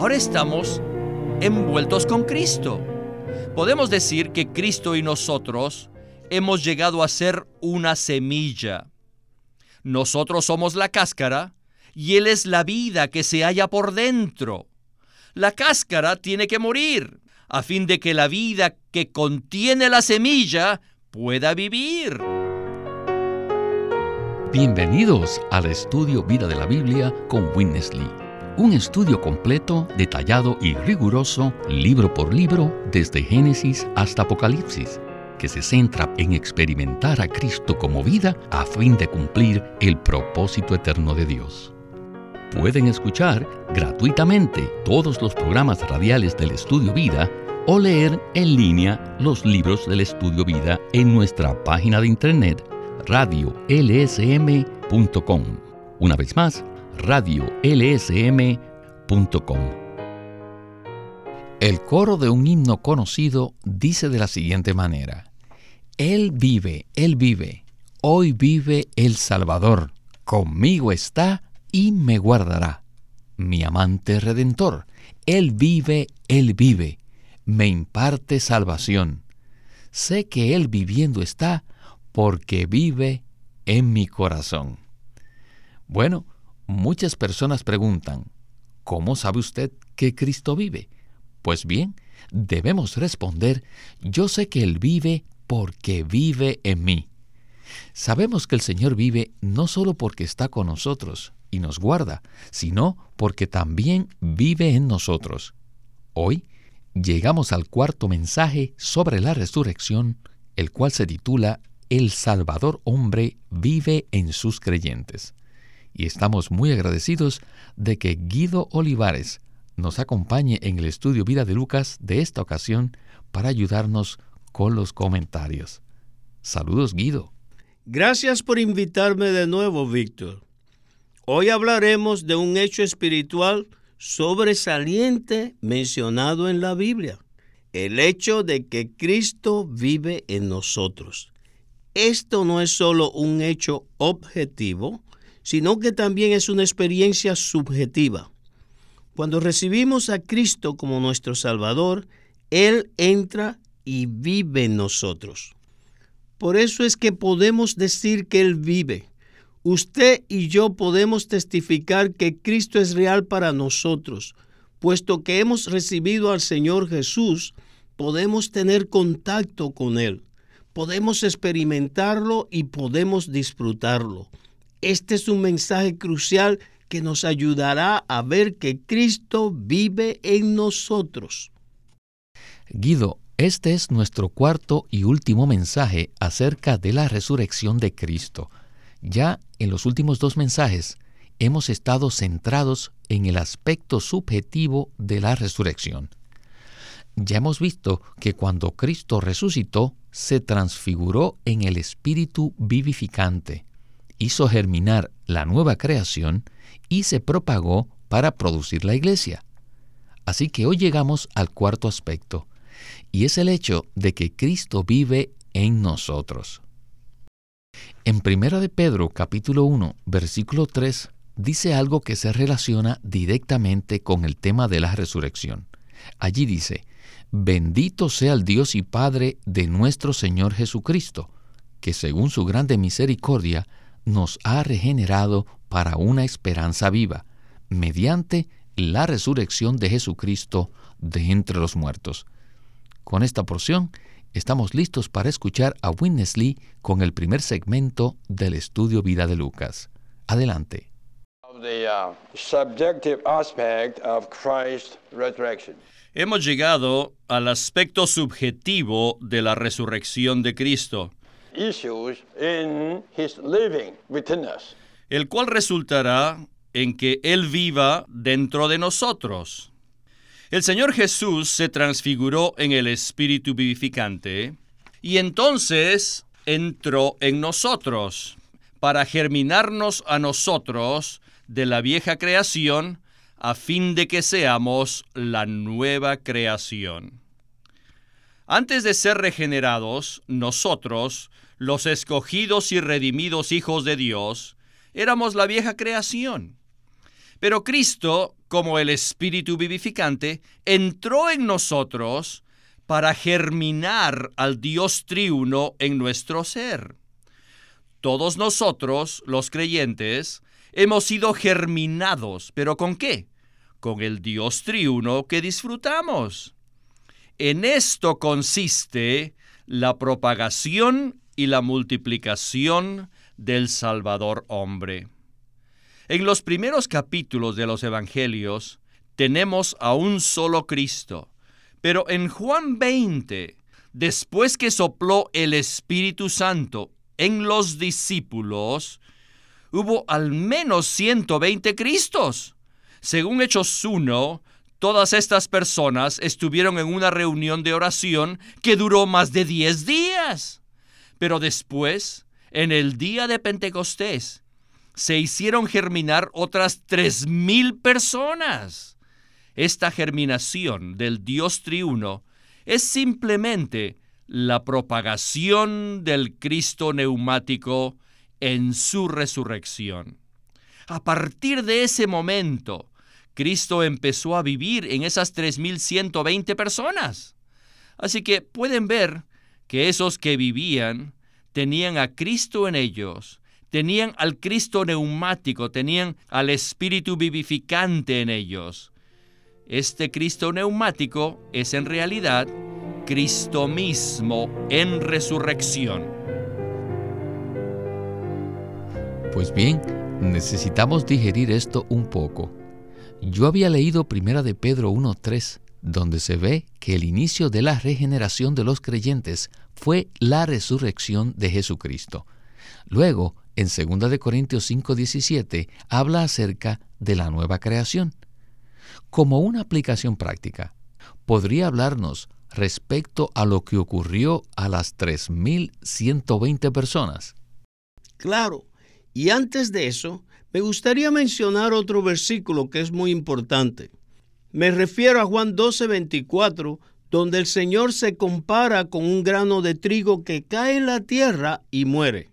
ahora estamos envueltos con Cristo. Podemos decir que Cristo y nosotros hemos llegado a ser una semilla. Nosotros somos la cáscara y Él es la vida que se halla por dentro. La cáscara tiene que morir a fin de que la vida que contiene la semilla pueda vivir. Bienvenidos al estudio Vida de la Biblia con Witness Lee. Un estudio completo, detallado y riguroso, libro por libro, desde Génesis hasta Apocalipsis, que se centra en experimentar a Cristo como vida a fin de cumplir el propósito eterno de Dios. Pueden escuchar gratuitamente todos los programas radiales del Estudio Vida o leer en línea los libros del Estudio Vida en nuestra página de internet radiolsm.com. Una vez más, radiolsm.com. El coro de un himno conocido dice de la siguiente manera, Él vive, Él vive, hoy vive el Salvador, conmigo está y me guardará. Mi amante redentor, Él vive, Él vive, me imparte salvación. Sé que Él viviendo está porque vive en mi corazón. Bueno, muchas personas preguntan, ¿cómo sabe usted que Cristo vive? Pues bien, debemos responder, yo sé que Él vive porque vive en mí. Sabemos que el Señor vive no solo porque está con nosotros y nos guarda, sino porque también vive en nosotros. Hoy llegamos al cuarto mensaje sobre la resurrección, el cual se titula El Salvador hombre vive en sus creyentes. Y estamos muy agradecidos de que Guido Olivares nos acompañe en el estudio Vida de Lucas de esta ocasión para ayudarnos con los comentarios. Saludos Guido. Gracias por invitarme de nuevo, Víctor. Hoy hablaremos de un hecho espiritual sobresaliente mencionado en la Biblia, el hecho de que Cristo vive en nosotros. Esto no es solo un hecho objetivo, sino que también es una experiencia subjetiva. Cuando recibimos a Cristo como nuestro Salvador, Él entra y vive en nosotros. Por eso es que podemos decir que Él vive Usted y yo podemos testificar que Cristo es real para nosotros, puesto que hemos recibido al Señor Jesús, podemos tener contacto con Él, podemos experimentarlo y podemos disfrutarlo. Este es un mensaje crucial que nos ayudará a ver que Cristo vive en nosotros. Guido, este es nuestro cuarto y último mensaje acerca de la resurrección de Cristo. Ya en los últimos dos mensajes hemos estado centrados en el aspecto subjetivo de la resurrección. Ya hemos visto que cuando Cristo resucitó, se transfiguró en el Espíritu vivificante, hizo germinar la nueva creación y se propagó para producir la iglesia. Así que hoy llegamos al cuarto aspecto, y es el hecho de que Cristo vive en nosotros. En Primera de Pedro capítulo 1, versículo 3 dice algo que se relaciona directamente con el tema de la resurrección. Allí dice, Bendito sea el Dios y Padre de nuestro Señor Jesucristo, que según su grande misericordia nos ha regenerado para una esperanza viva, mediante la resurrección de Jesucristo de entre los muertos. Con esta porción estamos listos para escuchar a Witness Lee con el primer segmento del estudio Vida de Lucas. Adelante. Uh, Hemos llegado al aspecto subjetivo de la resurrección de Cristo, el cual resultará en que Él viva dentro de nosotros. El Señor Jesús se transfiguró en el Espíritu vivificante y entonces entró en nosotros para germinarnos a nosotros de la vieja creación a fin de que seamos la nueva creación. Antes de ser regenerados, nosotros, los escogidos y redimidos hijos de Dios, éramos la vieja creación. Pero Cristo como el Espíritu vivificante, entró en nosotros para germinar al Dios triuno en nuestro ser. Todos nosotros, los creyentes, hemos sido germinados, pero ¿con qué? Con el Dios triuno que disfrutamos. En esto consiste la propagación y la multiplicación del Salvador hombre. En los primeros capítulos de los Evangelios tenemos a un solo Cristo, pero en Juan 20, después que sopló el Espíritu Santo en los discípulos, hubo al menos 120 Cristos. Según Hechos 1, todas estas personas estuvieron en una reunión de oración que duró más de 10 días. Pero después, en el día de Pentecostés, se hicieron germinar otras 3.000 personas. Esta germinación del Dios triuno es simplemente la propagación del Cristo neumático en su resurrección. A partir de ese momento, Cristo empezó a vivir en esas 3.120 personas. Así que pueden ver que esos que vivían tenían a Cristo en ellos, tenían al Cristo neumático, tenían al Espíritu vivificante en ellos. Este Cristo neumático es en realidad Cristo mismo en resurrección. Pues bien, necesitamos digerir esto un poco. Yo había leído Primera de Pedro 1.3, donde se ve que el inicio de la regeneración de los creyentes fue la resurrección de Jesucristo. Luego, en 2 de Corintios 5.17, habla acerca de la nueva creación. Como una aplicación práctica, podría hablarnos respecto a lo que ocurrió a las 3.120 personas? Claro, y antes de eso, me gustaría mencionar otro versículo que es muy importante. Me refiero a Juan 12:24, donde el Señor se compara con un grano de trigo que cae en la tierra y muere.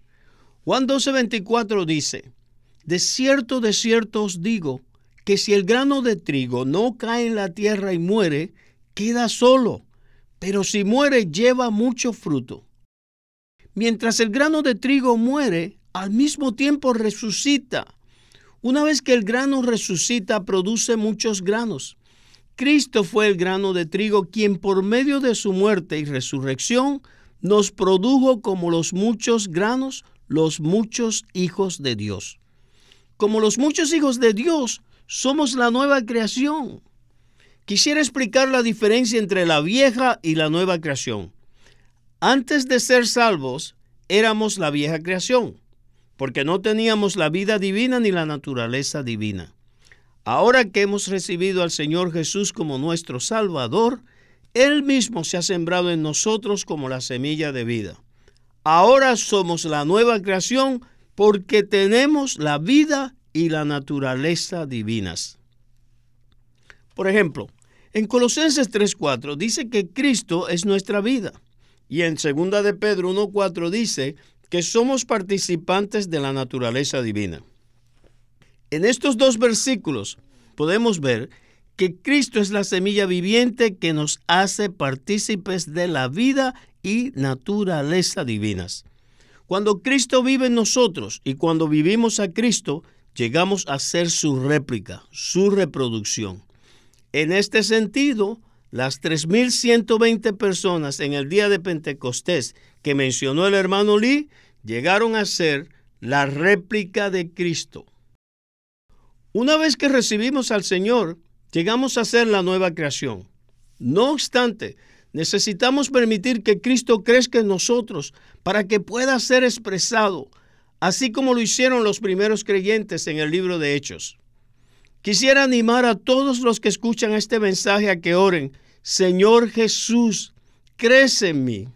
Juan 12:24 dice, De cierto, de cierto os digo, que si el grano de trigo no cae en la tierra y muere, queda solo, pero si muere lleva mucho fruto. Mientras el grano de trigo muere, al mismo tiempo resucita. Una vez que el grano resucita, produce muchos granos. Cristo fue el grano de trigo quien por medio de su muerte y resurrección nos produjo como los muchos granos, los muchos hijos de Dios. Como los muchos hijos de Dios, somos la nueva creación. Quisiera explicar la diferencia entre la vieja y la nueva creación. Antes de ser salvos, éramos la vieja creación, porque no teníamos la vida divina ni la naturaleza divina. Ahora que hemos recibido al Señor Jesús como nuestro Salvador, Él mismo se ha sembrado en nosotros como la semilla de vida. Ahora somos la nueva creación porque tenemos la vida y la naturaleza divinas. Por ejemplo, en Colosenses 3:4 dice que Cristo es nuestra vida. Y en 2 de Pedro 1:4 dice que somos participantes de la naturaleza divina. En estos dos versículos podemos ver que Cristo es la semilla viviente que nos hace partícipes de la vida y naturaleza divinas. Cuando Cristo vive en nosotros y cuando vivimos a Cristo, llegamos a ser su réplica, su reproducción. En este sentido, las 3.120 personas en el día de Pentecostés que mencionó el hermano Lee llegaron a ser la réplica de Cristo. Una vez que recibimos al Señor, llegamos a ser la nueva creación. No obstante, necesitamos permitir que Cristo crezca en nosotros para que pueda ser expresado, así como lo hicieron los primeros creyentes en el libro de Hechos. Quisiera animar a todos los que escuchan este mensaje a que oren, Señor Jesús, crece en mí.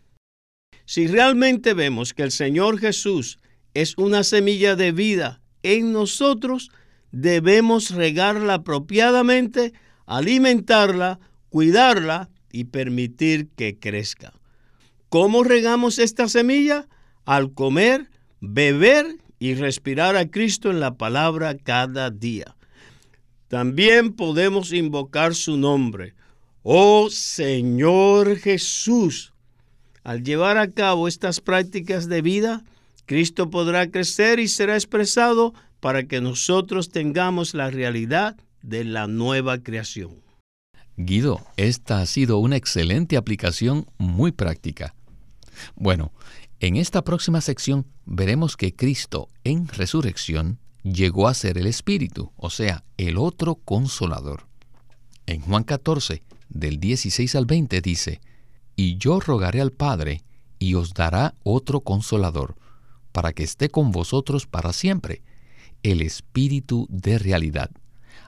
Si realmente vemos que el Señor Jesús es una semilla de vida en nosotros, debemos regarla apropiadamente, alimentarla, cuidarla y permitir que crezca. ¿Cómo regamos esta semilla? Al comer, beber y respirar a Cristo en la palabra cada día. También podemos invocar su nombre. Oh Señor Jesús. Al llevar a cabo estas prácticas de vida, Cristo podrá crecer y será expresado para que nosotros tengamos la realidad de la nueva creación. Guido, esta ha sido una excelente aplicación muy práctica. Bueno, en esta próxima sección veremos que Cristo en resurrección llegó a ser el Espíritu, o sea, el otro consolador. En Juan 14, del 16 al 20 dice, Y yo rogaré al Padre, y os dará otro consolador, para que esté con vosotros para siempre, el Espíritu de realidad,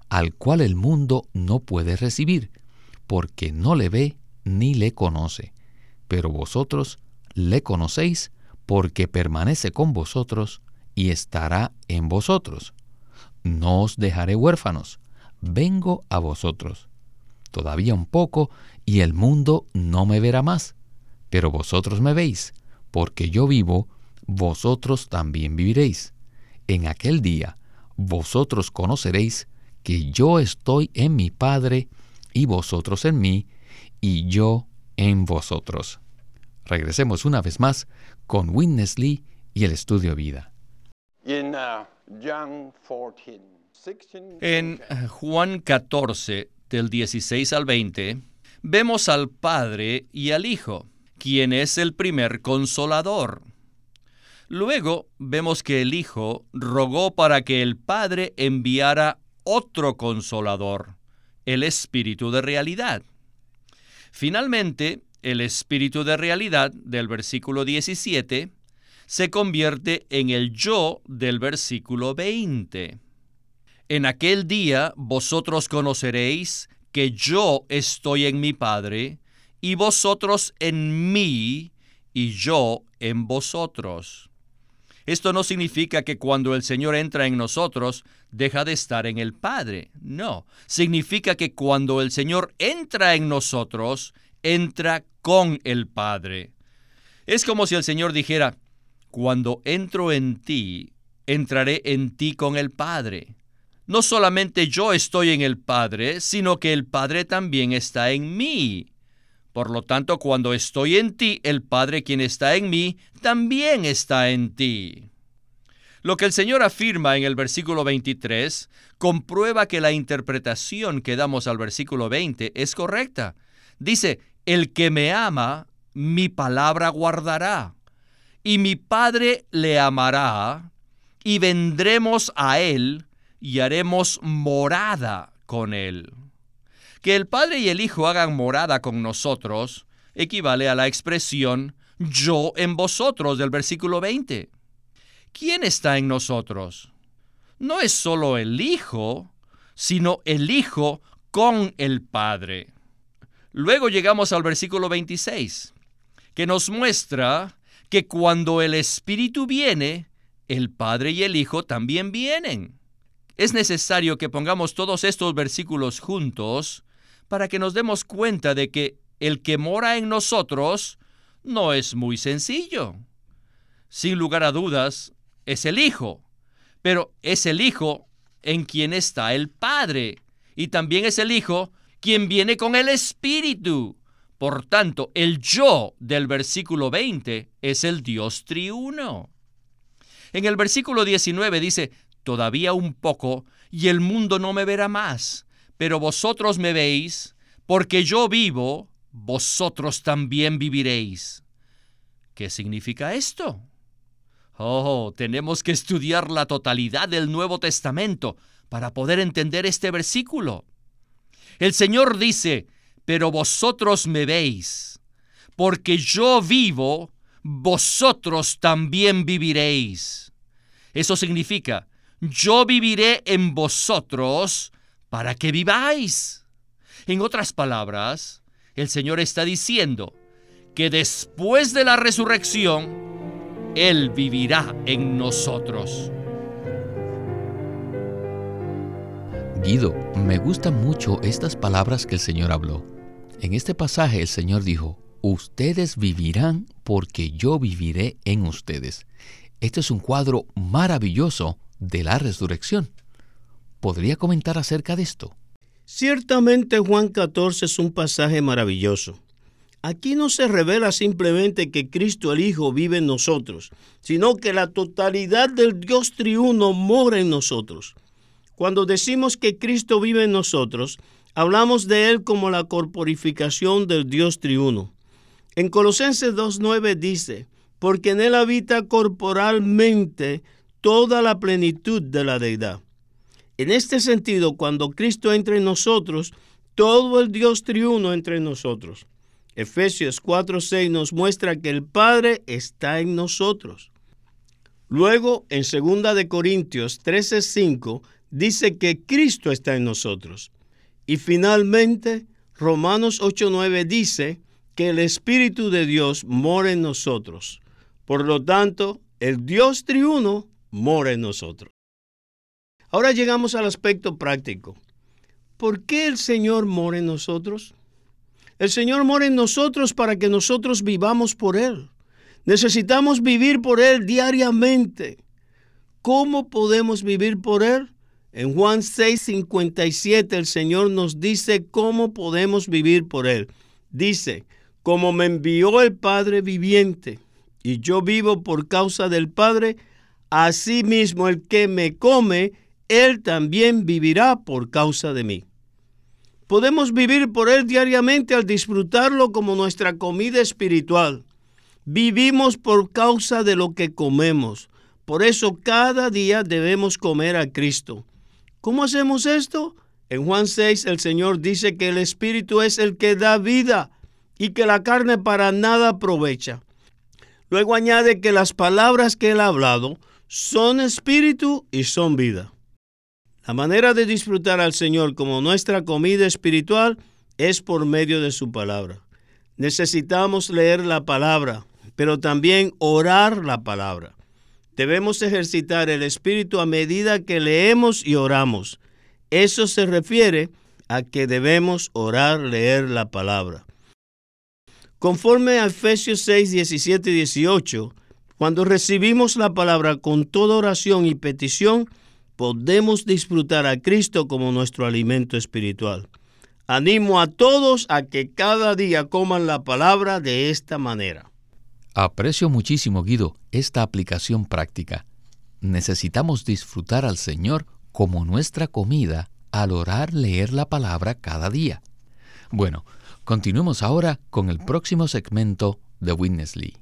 al cual el mundo no puede recibir, porque no le ve ni le conoce. Pero vosotros le conocéis, porque permanece con vosotros y estará en vosotros. No os dejaré huérfanos, vengo a vosotros. Todavía un poco, y el mundo no me verá más, pero vosotros me veis, porque yo vivo, vosotros también viviréis. En aquel día vosotros conoceréis que yo estoy en mi Padre, y vosotros en mí, y yo en vosotros. Regresemos una vez más con Witness Lee y el estudio vida. Uh, en uh, Juan 14, del 16 al 20, vemos al Padre y al Hijo, quien es el primer consolador. Luego vemos que el Hijo rogó para que el Padre enviara otro consolador, el Espíritu de realidad. Finalmente, el Espíritu de realidad del versículo 17 se convierte en el yo del versículo 20. En aquel día vosotros conoceréis que yo estoy en mi Padre, y vosotros en mí, y yo en vosotros. Esto no significa que cuando el Señor entra en nosotros, deja de estar en el Padre. No, significa que cuando el Señor entra en nosotros, entra con el Padre. Es como si el Señor dijera, cuando entro en ti, entraré en ti con el Padre. No solamente yo estoy en el Padre, sino que el Padre también está en mí. Por lo tanto, cuando estoy en ti, el Padre quien está en mí, también está en ti. Lo que el Señor afirma en el versículo 23 comprueba que la interpretación que damos al versículo 20 es correcta. Dice, el que me ama, mi palabra guardará, y mi Padre le amará, y vendremos a él y haremos morada con él. Que el Padre y el Hijo hagan morada con nosotros equivale a la expresión yo en vosotros del versículo 20. ¿Quién está en nosotros? No es solo el Hijo, sino el Hijo con el Padre. Luego llegamos al versículo 26, que nos muestra que cuando el Espíritu viene, el Padre y el Hijo también vienen. Es necesario que pongamos todos estos versículos juntos para que nos demos cuenta de que el que mora en nosotros no es muy sencillo. Sin lugar a dudas, es el Hijo, pero es el Hijo en quien está el Padre, y también es el Hijo quien viene con el Espíritu. Por tanto, el yo del versículo 20 es el Dios triuno. En el versículo 19 dice, todavía un poco, y el mundo no me verá más pero vosotros me veis, porque yo vivo, vosotros también viviréis. ¿Qué significa esto? Oh, tenemos que estudiar la totalidad del Nuevo Testamento para poder entender este versículo. El Señor dice, pero vosotros me veis, porque yo vivo, vosotros también viviréis. Eso significa, yo viviré en vosotros para que viváis. En otras palabras, el Señor está diciendo que después de la resurrección, Él vivirá en nosotros. Guido, me gustan mucho estas palabras que el Señor habló. En este pasaje el Señor dijo, ustedes vivirán porque yo viviré en ustedes. Este es un cuadro maravilloso de la resurrección. ¿Podría comentar acerca de esto? Ciertamente Juan 14 es un pasaje maravilloso. Aquí no se revela simplemente que Cristo el Hijo vive en nosotros, sino que la totalidad del Dios triuno mora en nosotros. Cuando decimos que Cristo vive en nosotros, hablamos de Él como la corporificación del Dios triuno. En Colosenses 2.9 dice, porque en Él habita corporalmente toda la plenitud de la deidad. En este sentido, cuando Cristo entra en nosotros, todo el Dios triuno entra en nosotros. Efesios 4:6 nos muestra que el Padre está en nosotros. Luego, en 2 de Corintios 13:5 dice que Cristo está en nosotros. Y finalmente, Romanos 8:9 dice que el Espíritu de Dios mora en nosotros. Por lo tanto, el Dios triuno mora en nosotros. Ahora llegamos al aspecto práctico. ¿Por qué el Señor mora en nosotros? El Señor mora en nosotros para que nosotros vivamos por Él. Necesitamos vivir por Él diariamente. ¿Cómo podemos vivir por Él? En Juan 6, 57 el Señor nos dice cómo podemos vivir por Él. Dice, como me envió el Padre viviente y yo vivo por causa del Padre, así mismo el que me come, Él también vivirá por causa de mí. Podemos vivir por Él diariamente al disfrutarlo como nuestra comida espiritual. Vivimos por causa de lo que comemos. Por eso cada día debemos comer a Cristo. ¿Cómo hacemos esto? En Juan 6 el Señor dice que el Espíritu es el que da vida y que la carne para nada aprovecha. Luego añade que las palabras que Él ha hablado son espíritu y son vida. La manera de disfrutar al Señor como nuestra comida espiritual es por medio de su palabra. Necesitamos leer la palabra, pero también orar la palabra. Debemos ejercitar el espíritu a medida que leemos y oramos. Eso se refiere a que debemos orar, leer la palabra. Conforme a Efesios 6, 17 y 18, cuando recibimos la palabra con toda oración y petición, podemos disfrutar a Cristo como nuestro alimento espiritual. Animo a todos a que cada día coman la palabra de esta manera. Aprecio muchísimo, Guido, esta aplicación práctica. Necesitamos disfrutar al Señor como nuestra comida al orar, leer la palabra cada día. Bueno, continuemos ahora con el próximo segmento de Witness Lee.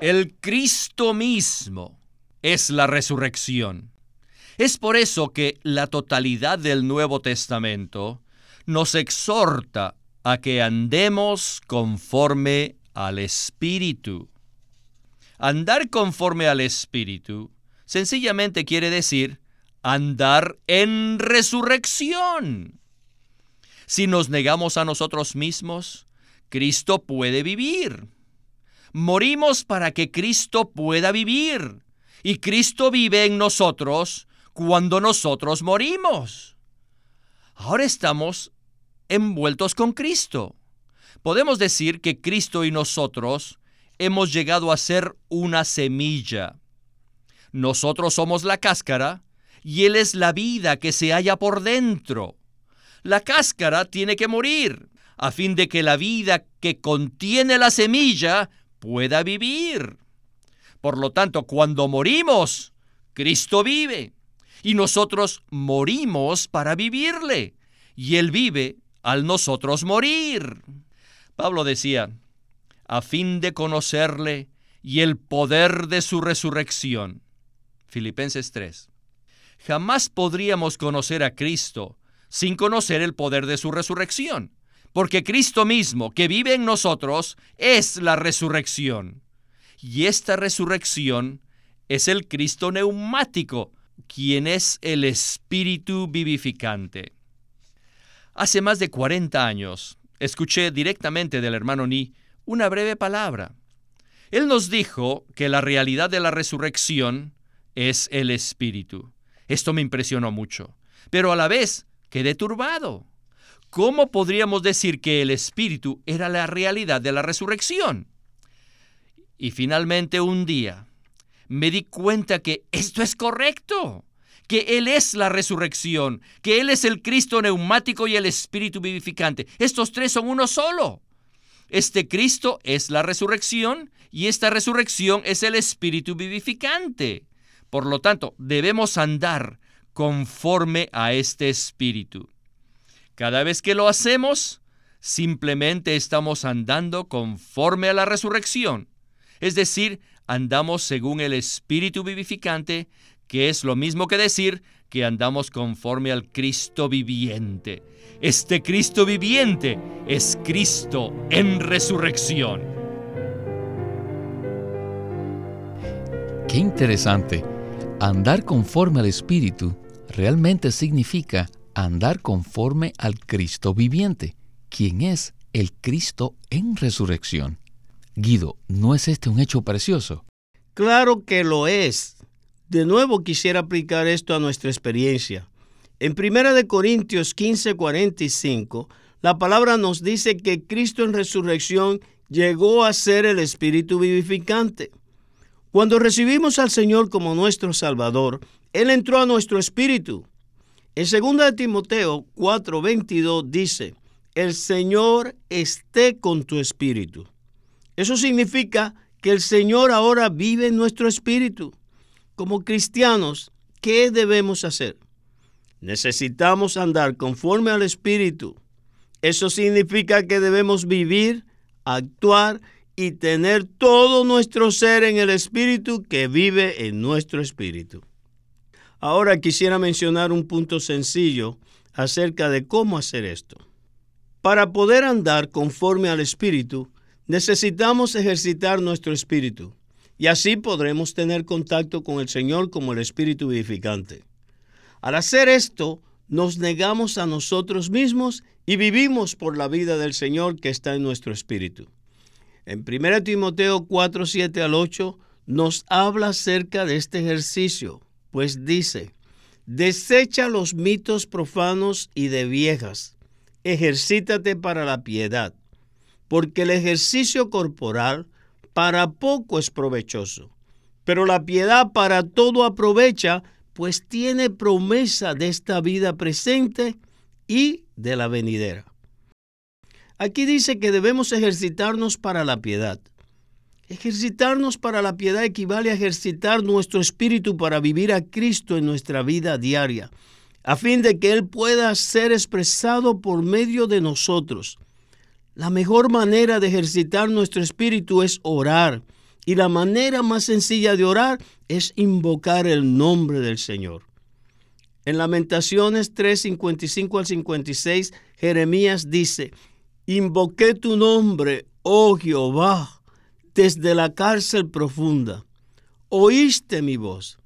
El Cristo mismo es la resurrección. Es por eso que la totalidad del Nuevo Testamento nos exhorta a que andemos conforme al Espíritu. Andar conforme al Espíritu sencillamente quiere decir andar en resurrección. Si nos negamos a nosotros mismos, Cristo puede vivir. Morimos para que Cristo pueda vivir. Y Cristo vive en nosotros cuando nosotros morimos. Ahora estamos envueltos con Cristo. Podemos decir que Cristo y nosotros hemos llegado a ser una semilla. Nosotros somos la cáscara y Él es la vida que se halla por dentro. La cáscara tiene que morir a fin de que la vida que contiene la semilla pueda vivir. Por lo tanto, cuando morimos, Cristo vive y nosotros morimos para vivirle y Él vive al nosotros morir. Pablo decía, a fin de conocerle y el poder de su resurrección. Filipenses 3. Jamás podríamos conocer a Cristo sin conocer el poder de su resurrección porque Cristo mismo, que vive en nosotros, es la resurrección. Y esta resurrección es el Cristo neumático, quien es el Espíritu vivificante. Hace más de 40 años, escuché directamente del hermano Ni una breve palabra. Él nos dijo que la realidad de la resurrección es el Espíritu. Esto me impresionó mucho, pero a la vez quedé turbado. ¿cómo podríamos decir que el Espíritu era la realidad de la resurrección? Y finalmente un día me di cuenta que esto es correcto, que Él es la resurrección, que Él es el Cristo neumático y el Espíritu vivificante. Estos tres son uno solo. Este Cristo es la resurrección y esta resurrección es el Espíritu vivificante. Por lo tanto, debemos andar conforme a este Espíritu. Cada vez que lo hacemos, simplemente estamos andando conforme a la resurrección. Es decir, andamos según el Espíritu vivificante, que es lo mismo que decir que andamos conforme al Cristo viviente. Este Cristo viviente es Cristo en resurrección. Qué interesante. Andar conforme al Espíritu realmente significa andar conforme al Cristo viviente, quien es el Cristo en resurrección. Guido, ¿no es este un hecho precioso? Claro que lo es. De nuevo quisiera aplicar esto a nuestra experiencia. En 1 Corintios 15, 45, la palabra nos dice que Cristo en resurrección llegó a ser el Espíritu vivificante. Cuando recibimos al Señor como nuestro Salvador, Él entró a nuestro espíritu. En 2 Timoteo 4:22 dice, el Señor esté con tu espíritu. Eso significa que el Señor ahora vive en nuestro espíritu. Como cristianos, ¿qué debemos hacer? Necesitamos andar conforme al Espíritu. Eso significa que debemos vivir, actuar y tener todo nuestro ser en el Espíritu que vive en nuestro Espíritu. Ahora quisiera mencionar un punto sencillo acerca de cómo hacer esto. Para poder andar conforme al Espíritu, necesitamos ejercitar nuestro espíritu y así podremos tener contacto con el Señor como el Espíritu vivificante. Al hacer esto, nos negamos a nosotros mismos y vivimos por la vida del Señor que está en nuestro espíritu. En 1 Timoteo 4, 7 al 8 nos habla acerca de este ejercicio, pues dice, desecha los mitos profanos y de viejas, ejercítate para la piedad, porque el ejercicio corporal para poco es provechoso, pero la piedad para todo aprovecha, pues tiene promesa de esta vida presente y de la venidera. Aquí dice que debemos ejercitarnos para la piedad. Ejercitarnos para la piedad equivale a ejercitar nuestro espíritu para vivir a Cristo en nuestra vida diaria, a fin de que Él pueda ser expresado por medio de nosotros. La mejor manera de ejercitar nuestro espíritu es orar, y la manera más sencilla de orar es invocar el nombre del Señor. En Lamentaciones 3, 55 al 56, Jeremías dice, Invoqué tu nombre, oh Jehová, desde la cárcel profunda. Oíste mi voz.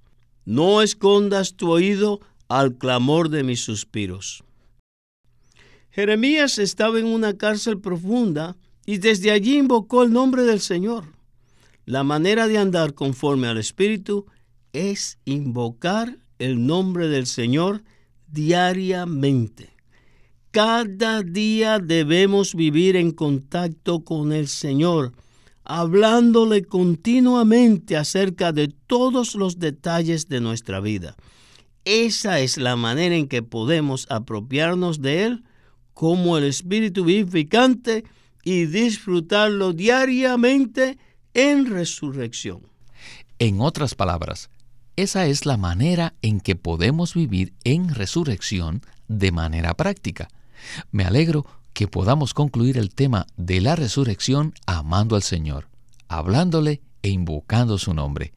No escondas tu oído al clamor de mis suspiros. Jeremías estaba en una cárcel profunda y desde allí invocó el nombre del Señor. La manera de andar conforme al Espíritu es invocar el nombre del Señor diariamente. Cada día debemos vivir en contacto con el Señor, hablándole continuamente acerca de todos los detalles de nuestra vida. Esa es la manera en que podemos apropiarnos de Él como el Espíritu vivificante y disfrutarlo diariamente en resurrección. En otras palabras, esa es la manera en que podemos vivir en resurrección de manera práctica. Me alegro que podamos concluir el tema de la resurrección amando al Señor, hablándole e invocando su nombre.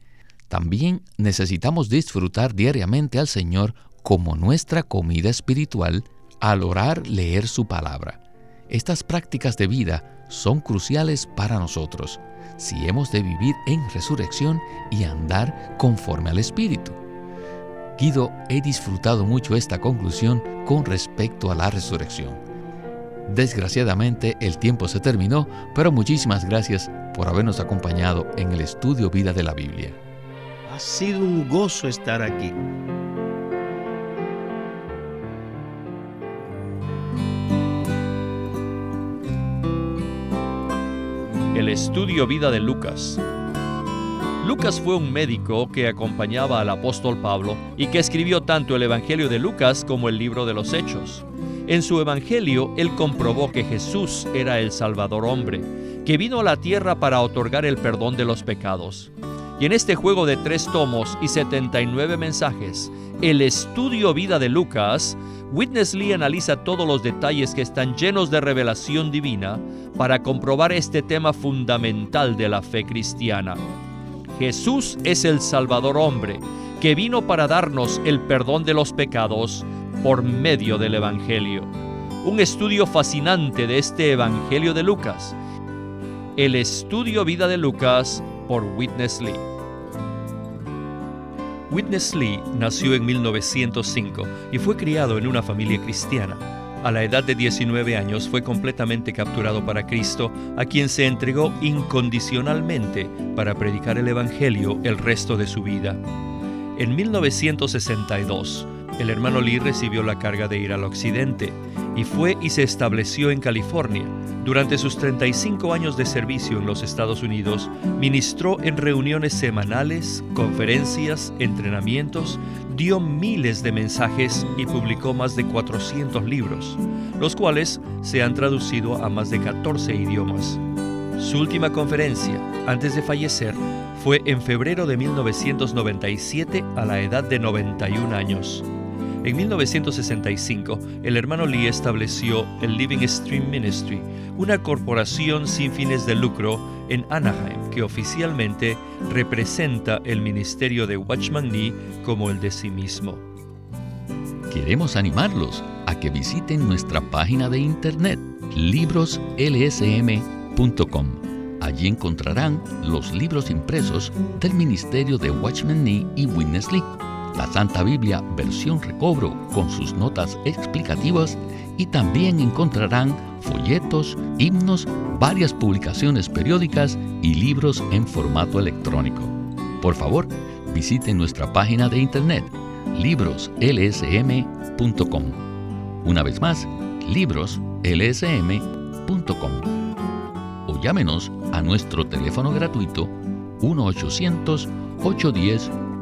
También necesitamos disfrutar diariamente al Señor como nuestra comida espiritual al orar, leer su palabra. Estas prácticas de vida son cruciales para nosotros si hemos de vivir en resurrección y andar conforme al Espíritu. Guido, he disfrutado mucho esta conclusión con respecto a la resurrección. Desgraciadamente el tiempo se terminó, pero muchísimas gracias por habernos acompañado en el estudio Vida de la Biblia. Ha sido un gozo estar aquí. El estudio vida de Lucas. Lucas fue un médico que acompañaba al apóstol Pablo y que escribió tanto el Evangelio de Lucas como el libro de los Hechos. En su Evangelio, él comprobó que Jesús era el Salvador hombre, que vino a la tierra para otorgar el perdón de los pecados. Y en este juego de tres tomos y 79 mensajes, el estudio vida de Lucas, Witness Lee analiza todos los detalles que están llenos de revelación divina para comprobar este tema fundamental de la fe cristiana. Jesús es el Salvador hombre, que vino para darnos el perdón de los pecados por medio del Evangelio. Un estudio fascinante de este Evangelio de Lucas. El estudio vida de Lucas por Witness Lee. Witness Lee nació en 1905 y fue criado en una familia cristiana. A la edad de 19 años fue completamente capturado para Cristo, a quien se entregó incondicionalmente para predicar el Evangelio el resto de su vida. En 1962, el hermano Lee recibió la carga de ir al occidente y fue y se estableció en California. Durante sus 35 años de servicio en los Estados Unidos, ministró en reuniones semanales, conferencias, entrenamientos, dio miles de mensajes y publicó más de 400 libros, los cuales se han traducido a más de 14 idiomas. Su última conferencia, antes de fallecer, fue en febrero de 1997 a la edad de 91 años. En 1965, el hermano Lee estableció el Living Stream Ministry, una corporación sin fines de lucro en Anaheim que oficialmente representa el ministerio de Watchman Nee como el de sí mismo. Queremos animarlos a que visiten nuestra página de internet libroslsm.com. Allí encontrarán los libros impresos del ministerio de Watchman Nee y Witness Lee la Santa Biblia versión recobro con sus notas explicativas y también encontrarán folletos, himnos, varias publicaciones periódicas y libros en formato electrónico. Por favor, visiten nuestra página de internet libroslsm.com. Una vez más, libroslsm.com. O llámenos a nuestro teléfono gratuito 1 800 810